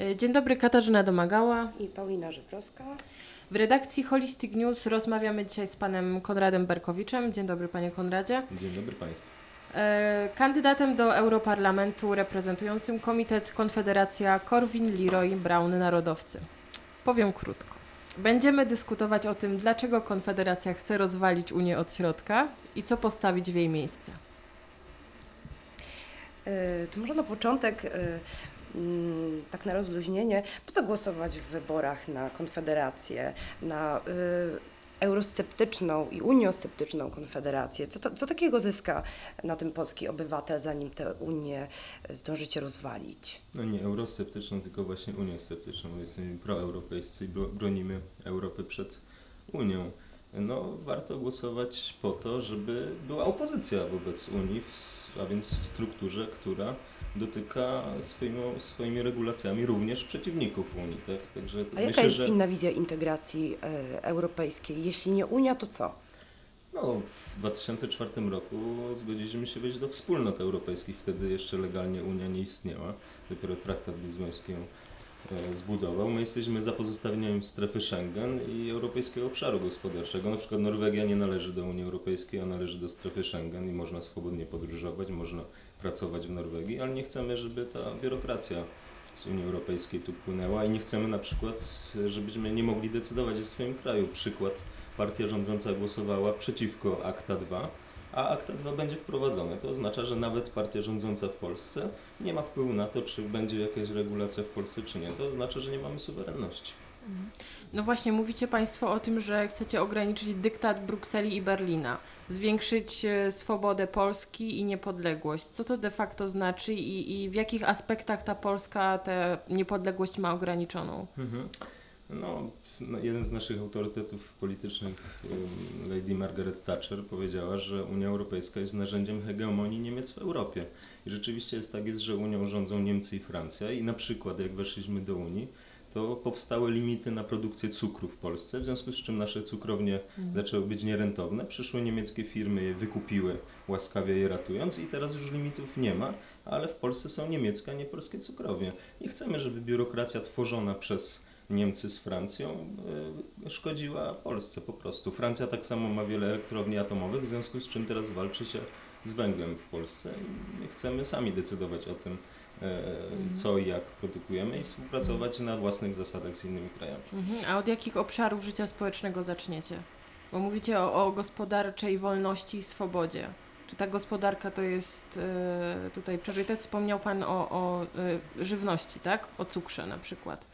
E, dzień dobry, Katarzyna Domagała i Paulina Żebrowska. W redakcji Holistic News rozmawiamy dzisiaj z panem Konradem Berkowiczem. Dzień dobry, panie Konradzie. Dzień dobry państwu. E, kandydatem do Europarlamentu reprezentującym Komitet Konfederacja Korwin-Leroy Brown Narodowcy. Powiem krótko. Będziemy dyskutować o tym, dlaczego Konfederacja chce rozwalić Unię od środka i co postawić w jej miejsce. E, to może na początek tak na rozluźnienie, po co głosować w wyborach na Konfederację, na e, eurosceptyczną i uniosceptyczną konfederację. Co, to, co takiego zyska na tym polski obywatel, zanim tę Unię zdążycie rozwalić? No nie eurosceptyczną, tylko właśnie uniosceptyczną. Jesteśmy proeuropejscy i bronimy Europy przed Unią. No, warto głosować po to, żeby była opozycja wobec Unii, a więc w strukturze, która dotyka swoimi, swoimi regulacjami również przeciwników Unii. Tak? Także A myślę, jaka jest że... inna wizja integracji e, europejskiej? Jeśli nie Unia, to co? No, w 2004 roku zgodziliśmy się wejść do wspólnot europejskich. Wtedy jeszcze legalnie Unia nie istniała. Dopiero traktat lizboński ją zbudował. My jesteśmy za pozostawieniem strefy Schengen i Europejskiego Obszaru Gospodarczego. Na przykład Norwegia nie należy do Unii Europejskiej, a należy do strefy Schengen i można swobodnie podróżować, można pracować w Norwegii, ale nie chcemy, żeby ta biurokracja z Unii Europejskiej tu płynęła i nie chcemy na przykład, żebyśmy nie mogli decydować o swoim kraju. Przykład, partia rządząca głosowała przeciwko Akta 2, a Akta 2 będzie wprowadzone. To oznacza, że nawet partia rządząca w Polsce nie ma wpływu na to, czy będzie jakaś regulacja w Polsce, czy nie. To oznacza, że nie mamy suwerenności. No właśnie, mówicie Państwo o tym, że chcecie ograniczyć dyktat Brukseli i Berlina, zwiększyć e, swobodę Polski i niepodległość. Co to de facto znaczy i, i w jakich aspektach ta Polska tę niepodległość ma ograniczoną? Mhm. No, jeden z naszych autorytetów politycznych, Lady Margaret Thatcher, powiedziała, że Unia Europejska jest narzędziem hegemonii Niemiec w Europie. I rzeczywiście jest tak, jest, że Unią rządzą Niemcy i Francja. I na przykład, jak weszliśmy do Unii, to powstały limity na produkcję cukru w Polsce, w związku z czym nasze cukrownie mhm. zaczęły być nierentowne. Przyszły niemieckie firmy je wykupiły, łaskawie je ratując i teraz już limitów nie ma, ale w Polsce są niemieckie, a nie polskie cukrownie. Nie chcemy, żeby biurokracja tworzona przez Niemcy z Francją yy, szkodziła Polsce po prostu. Francja tak samo ma wiele elektrowni atomowych, w związku z czym teraz walczy się z węglem w Polsce i chcemy sami decydować o tym, E, co i jak produkujemy i współpracować na własnych zasadach z innymi krajami. Mhm. A od jakich obszarów życia społecznego zaczniecie? Bo mówicie o, o gospodarczej wolności i swobodzie. Czy ta gospodarka to jest y, tutaj priorytet? Wspomniał Pan o, o żywności, tak? O cukrze na przykład.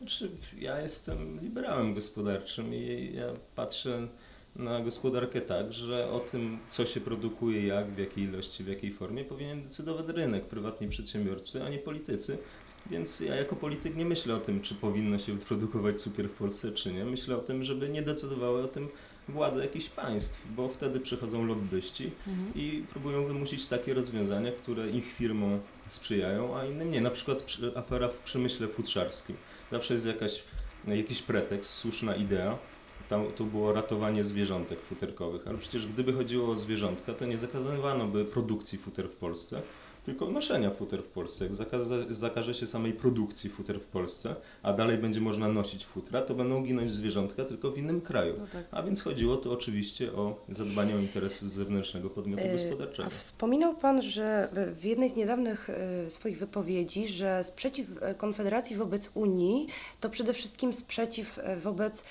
Znaczy, ja jestem liberałem gospodarczym i ja patrzę na gospodarkę tak, że o tym, co się produkuje, jak, w jakiej ilości, w jakiej formie, powinien decydować rynek, prywatni przedsiębiorcy, a nie politycy. Więc ja jako polityk nie myślę o tym, czy powinno się wyprodukować cukier w Polsce, czy nie. Myślę o tym, żeby nie decydowały o tym władze jakichś państw, bo wtedy przychodzą lobbyści mhm. i próbują wymusić takie rozwiązania, które ich firmom sprzyjają, a innym nie. Na przykład afera w przemyśle futrzarskim. Zawsze jest jakaś, jakiś pretekst, słuszna idea, tam, to było ratowanie zwierzątek futerkowych, ale przecież gdyby chodziło o zwierzątka, to nie zakazywano by produkcji futer w Polsce, tylko noszenia futer w Polsce. Jak zakaże, zakaże się samej produkcji futer w Polsce, a dalej będzie można nosić futra, to będą ginąć zwierzątka tylko w innym kraju. No tak. A więc chodziło tu oczywiście o zadbanie o interesy zewnętrznego podmiotu e, gospodarczego. A wspominał Pan, że w jednej z niedawnych e, swoich wypowiedzi, że sprzeciw e, Konfederacji wobec Unii to przede wszystkim sprzeciw wobec,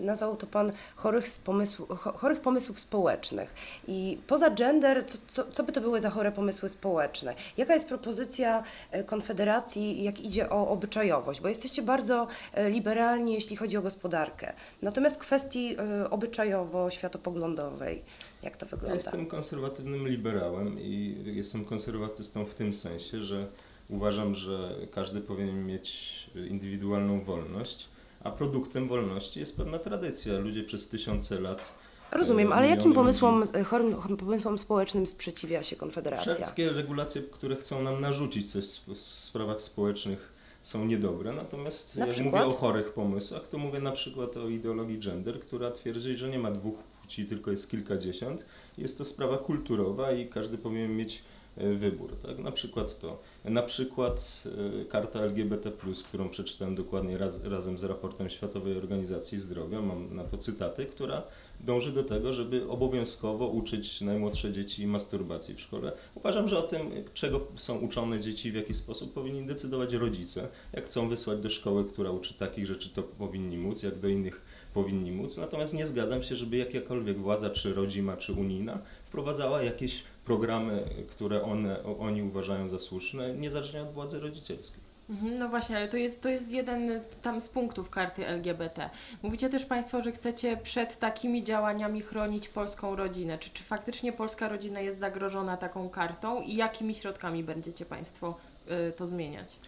nazwał to Pan, chorych, z pomysłu, chorych pomysłów społecznych. I poza gender, co, co, co by to były za chore pomysły społeczne? Społeczne. Jaka jest propozycja e, Konfederacji, jak idzie o obyczajowość? Bo jesteście bardzo e, liberalni, jeśli chodzi o gospodarkę. Natomiast w kwestii e, obyczajowo-światopoglądowej, jak to wygląda? Ja jestem konserwatywnym liberałem i jestem konserwatystą w tym sensie, że uważam, że każdy powinien mieć indywidualną wolność, a produktem wolności jest pewna tradycja. Ludzie przez tysiące lat Rozumiem, ale jakim pomysłom, e, chorym pomysłom społecznym sprzeciwia się Konfederacja? Wszystkie regulacje, które chcą nam narzucić coś w sprawach społecznych są niedobre, natomiast na jak przykład? mówię o chorych pomysłach, to mówię na przykład o ideologii gender, która twierdzi, że nie ma dwóch płci, tylko jest kilkadziesiąt. Jest to sprawa kulturowa i każdy powinien mieć e, wybór. Tak? Na przykład to, na przykład e, karta LGBT+, którą przeczytałem dokładnie raz, razem z raportem Światowej Organizacji Zdrowia, mam na to cytaty, która dąży do tego, żeby obowiązkowo uczyć najmłodsze dzieci masturbacji w szkole. Uważam, że o tym, czego są uczone dzieci, w jaki sposób powinni decydować rodzice. Jak chcą wysłać do szkoły, która uczy takich rzeczy, to powinni móc, jak do innych powinni móc. Natomiast nie zgadzam się, żeby jakakolwiek władza, czy rodzima, czy unijna, wprowadzała jakieś programy, które one, oni uważają za słuszne, niezależnie od władzy rodzicielskiej. Mhm, no właśnie, ale to jest, to jest jeden tam z punktów karty LGBT. Mówicie też Państwo, że chcecie przed takimi działaniami chronić polską rodzinę. Czy, czy faktycznie polska rodzina jest zagrożona taką kartą i jakimi środkami będziecie Państwo y, to zmieniać?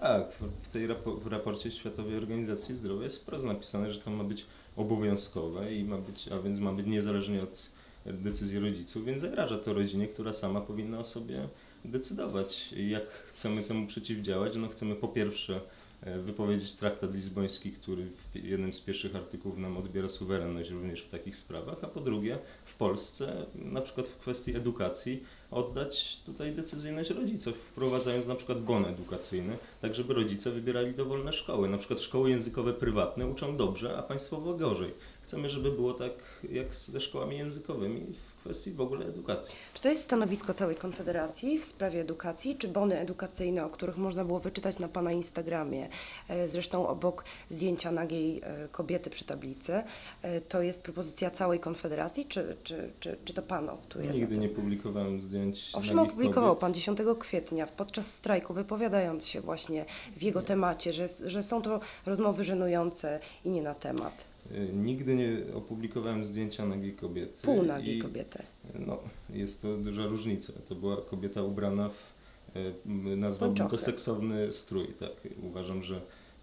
Tak, w, tej w raporcie Światowej Organizacji Zdrowia jest wprost napisane, że to ma być obowiązkowe i ma być, a więc ma być niezależnie od decyzji rodziców, więc zagraża to rodzinie, która sama powinna o sobie decydować, jak chcemy temu przeciwdziałać. No chcemy po pierwsze e, wypowiedzieć traktat lizboński, który w jednym z pierwszych artykułów nam odbiera suwerenność również w takich sprawach, a po drugie w Polsce, na przykład w kwestii edukacji, oddać tutaj decyzyjność rodziców, wprowadzając na przykład bon edukacyjny, tak żeby rodzice wybierali dowolne szkoły. Na przykład szkoły językowe prywatne uczą dobrze, a państwowo gorzej. Chcemy, żeby było tak jak ze szkołami językowymi w kwestii w ogóle edukacji. Czy to jest stanowisko całej Konfederacji w sprawie edukacji, czy bony edukacyjne, o których można było wyczytać na Pana Instagramie, e, zresztą obok zdjęcia nagiej e, kobiety przy tablicy, e, to jest propozycja całej Konfederacji, czy, czy, czy, czy to Pan optuje Nigdy nie publikowałem zdjęć Owszem, opublikował kobiet. Pan 10 kwietnia podczas strajku, wypowiadając się właśnie w jego temacie, że, że są to rozmowy żenujące i nie na temat. Y, nigdy nie opublikowałem zdjęcia nagiej kobiety. Pół nagiej kobiety. No, jest to duża różnica. To była kobieta ubrana w, y, nazwałbym to seksowny strój. Tak, uważam, że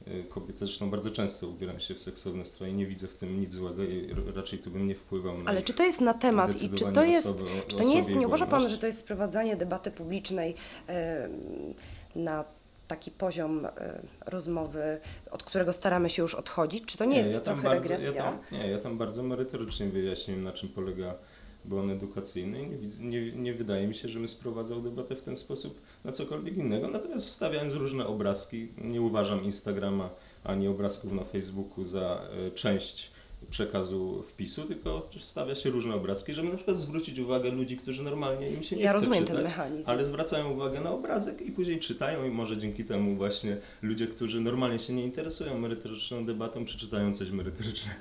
y, kobiety zresztą bardzo często ubierają się w seksowne stroje. Nie widzę w tym nic złego i raczej tu bym nie wpływał na Ale czy to jest na temat i czy to jest, osoby, czy to nie jest, nie uważa Pan, że to jest sprowadzanie debaty publicznej yy, na taki poziom y, rozmowy, od którego staramy się już odchodzić? Czy to nie, nie jest ja trochę bardzo, regresja? Ja tam, nie, ja tam bardzo merytorycznie wyjaśniłem, na czym polega bon edukacyjny i nie, nie, nie wydaje mi się, żebym sprowadzał debatę w ten sposób na cokolwiek innego. Natomiast wstawiając różne obrazki, nie uważam Instagrama ani obrazków na Facebooku za y, część przekazu wpisu, tylko wstawia się różne obrazki, żeby na przykład zwrócić uwagę ludzi, którzy normalnie im się nie ja chce rozumiem czytać, ten mechanizm. ale zwracają uwagę na obrazek i później czytają i może dzięki temu właśnie ludzie, którzy normalnie się nie interesują merytoryczną debatą, przeczytają coś merytorycznego.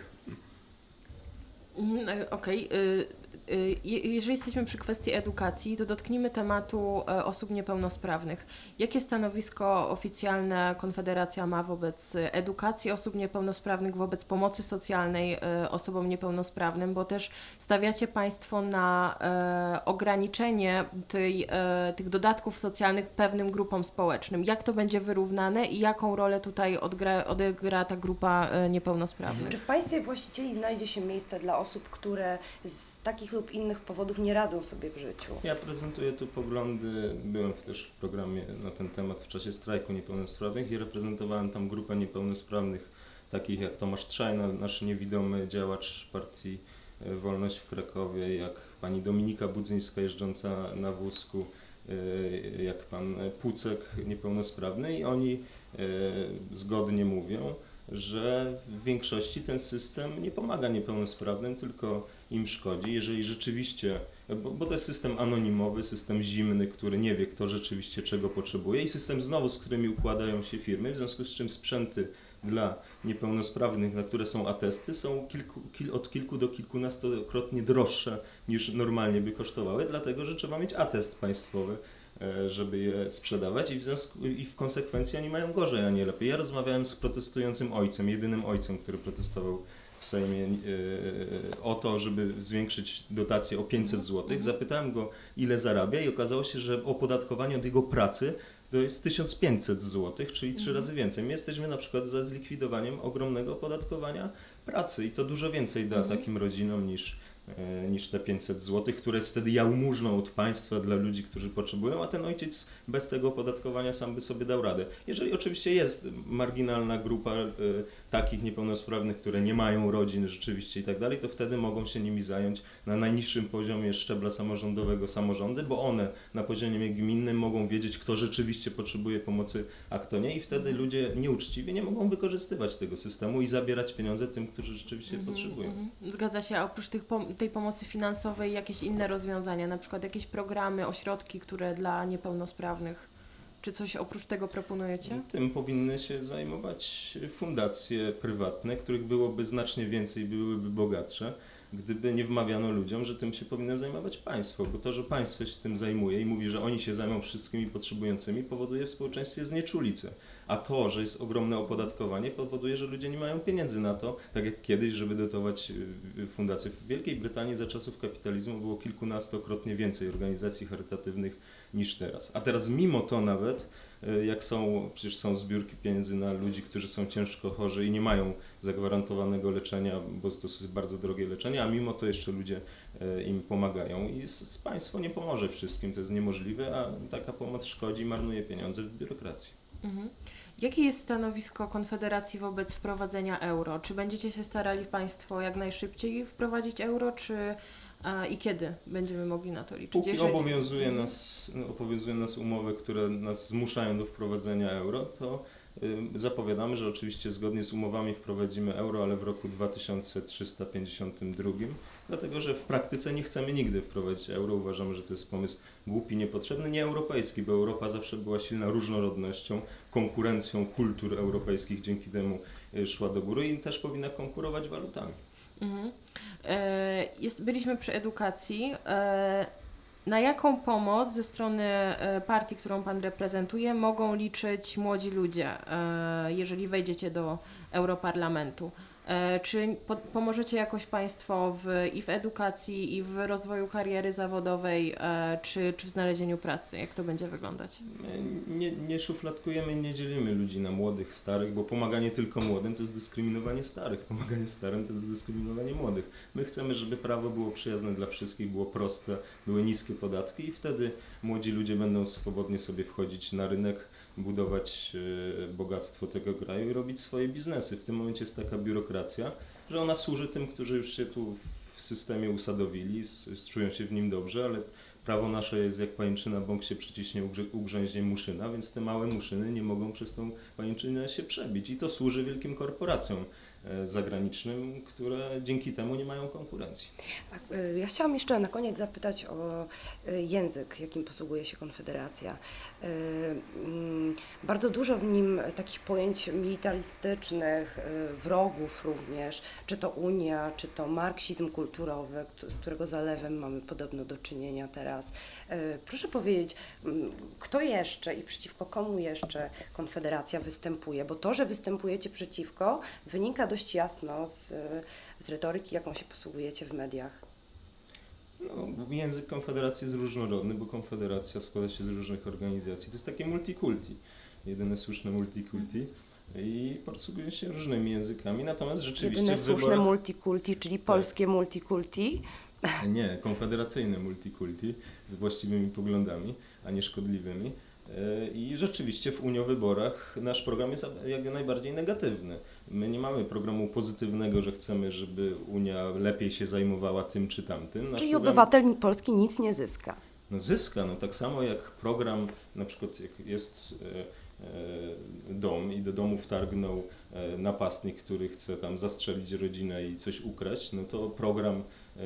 Mm, e, okej. Okay. Y, jeżeli jesteśmy przy kwestii edukacji, to dotknijmy tematu e, osób niepełnosprawnych. Jakie stanowisko oficjalne Konfederacja ma wobec edukacji osób niepełnosprawnych, wobec pomocy socjalnej e, osobom niepełnosprawnym, bo też stawiacie Państwo na e, ograniczenie tej, tych dodatków socjalnych pewnym grupom społecznym. Jak to będzie wyrównane i jaką rolę tutaj odgra, odegra ta grupa niepełnosprawnych? Czy w Państwie właścicieli znajdzie się miejsce dla osób, które z takich lub innych powodów nie radzą sobie w życiu. Ja prezentuję tu poglądy, byłem też w programie na ten temat w czasie strajku niepełnosprawnych i reprezentowałem tam grupę niepełnosprawnych, takich jak Tomasz Trzajna, nasz niewidomy działacz partii e, Wolność w Krakowie, jak pani Dominika Budzyńska jeżdżąca na wózku, e, jak pan Pucek niepełnosprawny i oni e, zgodnie mówią, że w większości ten system nie pomaga niepełnosprawnym, tylko im szkodzi. Jeżeli rzeczywiście, bo, bo, to jest system anonimowy, system zimny, który nie wie, kto rzeczywiście czego potrzebuje, i system znowu, z którymi układają się firmy, w związku z czym sprzęty dla niepełnosprawnych, na które są atesty, są kilku, kil, od kilku do kilkunastokrotnie droższe niż normalnie by kosztowały, dlatego że trzeba mieć atest państwowy żeby je sprzedawać i w, związku, i w konsekwencji oni mają gorzej, a nie lepiej. Ja rozmawiałem z protestującym ojcem, jedynym ojcem, który protestował w Sejmie e, o to, żeby zwiększyć dotację o 500 zł. Mhm. Zapytałem go, ile zarabia i okazało się, że opodatkowanie od jego pracy to jest 1500 zł, czyli trzy mhm. razy więcej. My jesteśmy na przykład za zlikwidowaniem ogromnego opodatkowania pracy i to dużo więcej da mhm. takim rodzinom niż e, niż te 500 zł, które jest wtedy jałmużną od państwa dla ludzi, którzy potrzebują, a ten ojciec bez tego opodatkowania sam by sobie dał radę. Jeżeli oczywiście jest marginalna grupa e, takich niepełnosprawnych, które nie mają rodzin rzeczywiście i tak dalej, to wtedy mogą się nimi zająć na najniższym poziomie szczebla samorządowego samorządy, bo one na poziomie gminnym mogą wiedzieć, kto rzeczywiście potrzebuje pomocy, a kto nie i wtedy ludzie nieuczciwie nie mogą wykorzystywać tego systemu i zabierać pieniądze tym, którzy rzeczywiście Mhm, potrzebują. mhm. Zgadza się, a oprócz tych tej pomocy finansowej jakieś inne rozwiązania, na przykład jakieś programy, ośrodki, które dla niepełnosprawnych. Czy coś oprócz tego proponujecie? Tym powinny się zajmować fundacje prywatne, których byłoby znacznie więcej, byłyby bogatsze, gdyby nie wmawiano ludziom, że tym się powinno zajmować państwo, bo to, że państwo się tym zajmuje i mówi, że oni się zajmą wszystkimi potrzebującymi, powoduje w społeczeństwie znieczulicę. A to, że jest ogromne opodatkowanie, powoduje, że ludzie nie mają pieniędzy na to, tak jak kiedyś, żeby dotować y, fundacje. W Wielkiej Brytanii za czasów kapitalizmu było kilkunastokrotnie więcej organizacji charytatywnych niż teraz. A teraz mimo to nawet, y, jak są, przecież są zbiórki pieniędzy na ludzi, którzy są ciężko chorzy i nie mają zagwarantowanego leczenia, bo to jest bardzo drogie leczenie, a mimo to jeszcze ludzie y, im pomagają i państwo nie pomoże wszystkim, to jest niemożliwe, a taka pomoc szkodzi, marnuje pieniądze w biurokracji. Mhm. Jakie jest stanowisko Konfederacji wobec wprowadzenia euro? Czy będziecie się starali Państwo jak najszybciej wprowadzić euro, czy a, i kiedy będziemy mogli na to liczyć? Póki Jeżeli- obowiązuje Mhm. nas, obowiązuje nas umowy, które nas zmuszają do wprowadzenia euro, to zapowiadamy, że oczywiście zgodnie z umowami wprowadzimy euro, ale w roku 2352, dlatego że w praktyce nie chcemy nigdy wprowadzić euro. Uważamy, że to jest pomysł głupi, niepotrzebny, nieeuropejski, bo Europa zawsze była silna różnorodnością, konkurencją kultur europejskich, dzięki temu y, szła do góry i też powinna konkurować walutami. Mhm. E, jest, byliśmy przy edukacji. E, na jaką pomoc ze strony e, partii, którą Pan reprezentuje, mogą liczyć młodzi ludzie, e, jeżeli wejdziecie do Europarlamentu? E, czy po, pomożecie jakoś Państwo w, i w edukacji, i w rozwoju kariery zawodowej, e, czy, czy w znalezieniu pracy? Jak to będzie wyglądać? Nie, nie szufladkujemy, nie dzielimy ludzi na młodych, starych, bo pomaganie tylko młodym to jest dyskryminowanie starych, pomaganie starym to jest dyskryminowanie młodych. My chcemy, żeby prawo było przyjazne dla wszystkich, było proste, były niskie podatki i wtedy młodzi ludzie będą swobodnie sobie wchodzić na rynek, budować e, bogactwo tego kraju i robić swoje biznesy. W tym momencie jest taka biurokracja, że ona służy tym, którzy już się tu w systemie usadowili, czują się w nim dobrze, ale prawo nasze jest jak pajęczyna, bąk się przyciśnie, ugrzęźnie muszyna, więc te małe muszyny nie mogą przez tą pajęczynę się przebić. I to służy wielkim korporacjom e, zagranicznym, które dzięki temu nie mają konkurencji. Y, Ja chciałam jeszcze na koniec zapytać o język, jakim posługuje się Konfederacja. Bardzo dużo w nim takich pojęć militarystycznych, y, wrogów również, czy to Unia, czy to marksizm kulturowy, z którego zalewem mamy podobno do czynienia teraz. Y, Proszę powiedzieć, kto jeszcze i przeciwko komu jeszcze Konfederacja występuje? Bo to, że występujecie przeciwko, wynika dość jasno z, y, z retoryki, jaką się posługujecie w mediach. No, język Konfederacji jest różnorodny, bo Konfederacja składa się z różnych organizacji. To jest takie multikulti, jedyne słuszne multikulti i posługuje się różnymi językami, natomiast rzeczywiście Jedyne słuszne wyborach... multikulti, czyli polskie multikulti. Nie, konfederacyjne multikulti z właściwymi poglądami, a nie szkodliwymi. E, I rzeczywiście w uniowyborach nasz program jest jak najbardziej negatywny. My nie mamy programu pozytywnego, że chcemy, żeby Unia lepiej się zajmowała tym czy tamtym. Nasz Czyli program- obywatel polski nic nie zyska. no zyska, no tak samo jak program, na przykład jak jest e, dom i do domu wtargnął e, napastnik, który chce tam zastrzelić rodzinę i coś ukraść, no to program e,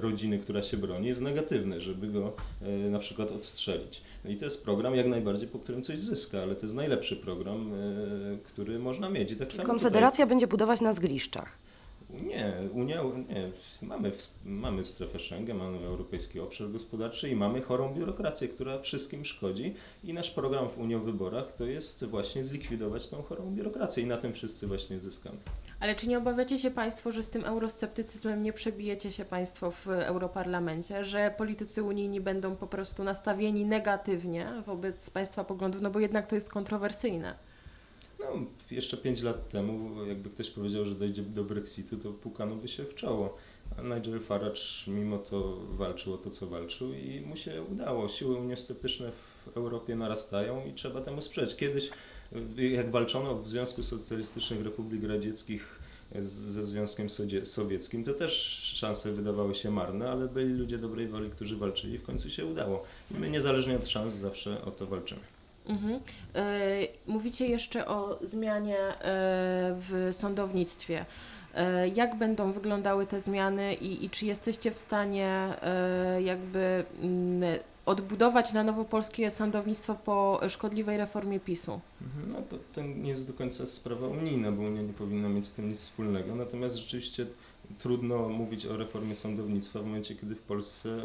rodziny, która się broni jest negatywny, żeby go e, na przykład odstrzelić. No i to jest program jak najbardziej, po którym coś zyska, ale to jest najlepszy program, e, który można mieć. I tak samo tutaj- Konfederacja będzie budować na zgliszczach. Nie, Unia, nie, mamy, mamy strefę Schengen, mamy Europejski Obszar Gospodarczy i mamy chorą biurokrację, która wszystkim szkodzi i nasz program w Unii o wyborach to jest właśnie zlikwidować tą chorą biurokrację i na tym wszyscy właśnie zyskamy. Ale czy nie obawiacie się Państwo, że z tym eurosceptycyzmem nie przebijecie się Państwo w Europarlamencie, że politycy unijni będą po prostu nastawieni negatywnie wobec Państwa poglądów, no bo jednak to jest kontrowersyjne. No, jeszcze pięć lat temu, jakby ktoś powiedział, że dojdzie do Brexitu, to pukano by się w czoło. A Nigel Farage mimo to walczył o to, co walczył i mu się udało. Siły uniosceptyczne w Europie narastają i trzeba temu sprzeczyć. Kiedyś, jak walczono w Związku Socjalistycznych Republik Radzieckich ze Związkiem Sowieckim, to też szanse wydawały się marne, ale byli ludzie dobrej woli, którzy walczyli i w końcu się udało. I my niezależnie od szans zawsze o to walczymy. Mhm. E, mówicie jeszcze o zmianie e, w sądownictwie. E, jak będą wyglądały te zmiany i, i czy jesteście w stanie jakby mm, odbudować na nowo polskie sądownictwo po szkodliwej reformie PiSu? Mhm. No to, to nie jest do końca sprawa unijna, bo Unia nie powinna mieć z tym nic wspólnego. Natomiast rzeczywiście trudno mówić o reformie sądownictwa w momencie, kiedy w Polsce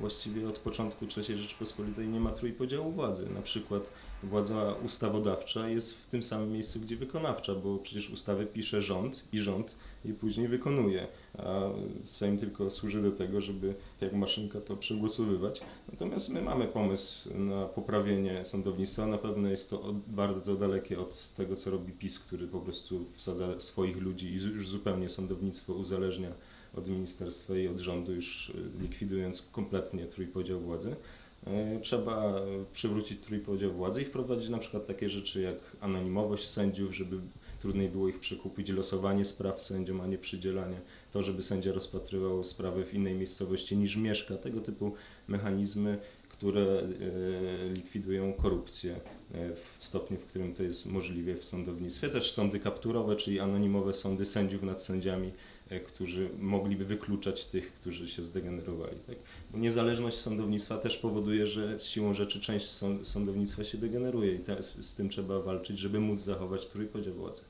właściwie od początku III Rzeczpospolitej nie ma trójpodziału władzy. Na przykład władza ustawodawcza jest w tym samym miejscu, gdzie wykonawcza, bo przecież ustawy pisze rząd i rząd i później wykonuje, a Sejm tylko służy do tego, żeby jak maszynka to przegłosowywać. Natomiast my mamy pomysł na poprawienie sądownictwa. Na pewno jest to bardzo dalekie od tego, co robi PiS, który po prostu wsadza swoich ludzi i już zupełnie sądownictwo uzależnia od ministerstwa i od rządu, już likwidując kompletnie trójpodział władzy. E, trzeba przywrócić trójpodział władzy i wprowadzić na przykład takie rzeczy jak anonimowość sędziów, żeby trudniej było ich przekupić, losowanie spraw sędziom, a nie przydzielanie, to, żeby sędzia rozpatrywał sprawy w innej miejscowości niż mieszka, tego typu mechanizmy, które e, likwidują korupcję e, w stopniu, w którym to jest możliwe w sądownictwie. Też sądy kapturowe, czyli anonimowe sądy sędziów nad sędziami, którzy mogliby wykluczać tych, którzy się zdegenerowali. Tak? Bo niezależność sądownictwa też powoduje, że z siłą rzeczy część sądownictwa się degeneruje i te, z tym trzeba walczyć, żeby móc zachować trójpodział władzy.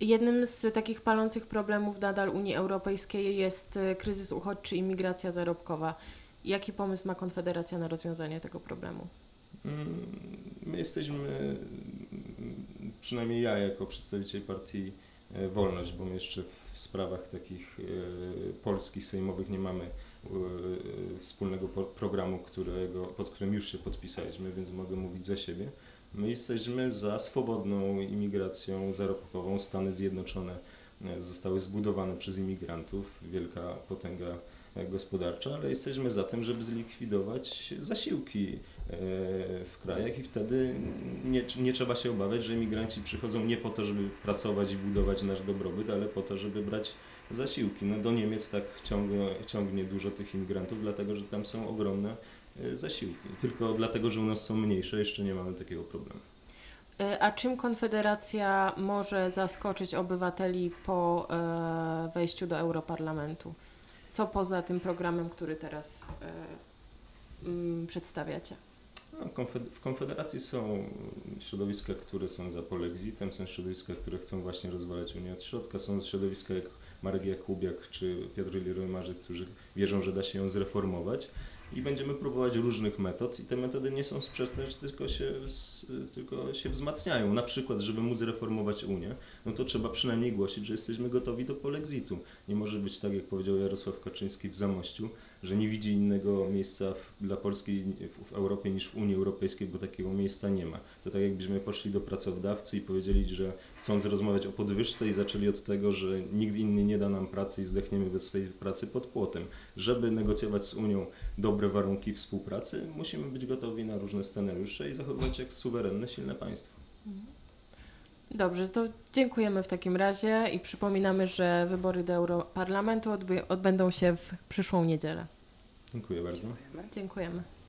Jednym z takich palących problemów nadal Unii Europejskiej jest e, kryzys uchodźczy i migracja zarobkowa. Jaki pomysł ma Konfederacja na rozwiązanie tego problemu? Mm, my jesteśmy, przynajmniej ja jako przedstawiciel partii E, wolność, bo my jeszcze w sprawach takich e, polskich, sejmowych nie mamy e, wspólnego programu, którego, pod którym już się podpisaliśmy, więc mogę mówić za siebie. My jesteśmy za swobodną imigracją zarobkową. Stany Zjednoczone zostały zbudowane przez imigrantów, wielka potęga gospodarcza, ale jesteśmy za tym, żeby zlikwidować zasiłki e, w krajach i wtedy nie, nie trzeba się obawiać, że imigranci przychodzą nie po to, żeby pracować i budować nasz dobrobyt, ale po to, żeby brać zasiłki. No do Niemiec tak ciągnie, ciągnie dużo tych imigrantów, dlatego że tam są ogromne e, zasiłki. Tylko dlatego, że u nas są mniejsze, jeszcze nie mamy takiego problemu. E, a czym Konfederacja może zaskoczyć obywateli po wejściu do Europarlamentu? Co poza tym programem, który teraz przedstawiacie? No, w Konfederacji są środowiska, które są za polexitem, są środowiska, które chcą właśnie rozwalać Unię od środka, są środowiska jak Marek Jakubiak czy Piotr Liroy-Marzy, którzy wierzą, że da się ją zreformować i będziemy próbować różnych metod i te metody nie są sprzeczne, tylko się, tylko się wzmacniają. Na przykład, żeby móc reformować Unię, no to trzeba przynajmniej głosić, że jesteśmy gotowi do polexitu. Nie może być tak, jak powiedział Jarosław Kaczyński w Zamościu, że nie widzi innego miejsca w, dla Polski w, w, Europie niż w Unii Europejskiej, bo takiego miejsca nie ma. To tak jakbyśmy poszli do pracodawcy i powiedzieli, że chcąc rozmawiać o podwyżce i zaczęli od tego, że nikt inny nie da nam pracy i zdechniemy bez tej pracy pod płotem. Żeby negocjować z Unią dobre warunki współpracy, musimy być gotowi na różne scenariusze i zachowywać jak suwerenne, silne państwo. Dobrze, to dziękujemy w takim razie i przypominamy, że wybory do Europarlamentu odbędą się w przyszłą niedzielę. Dziękuję bardzo. Dziękujemy. Dziękujemy.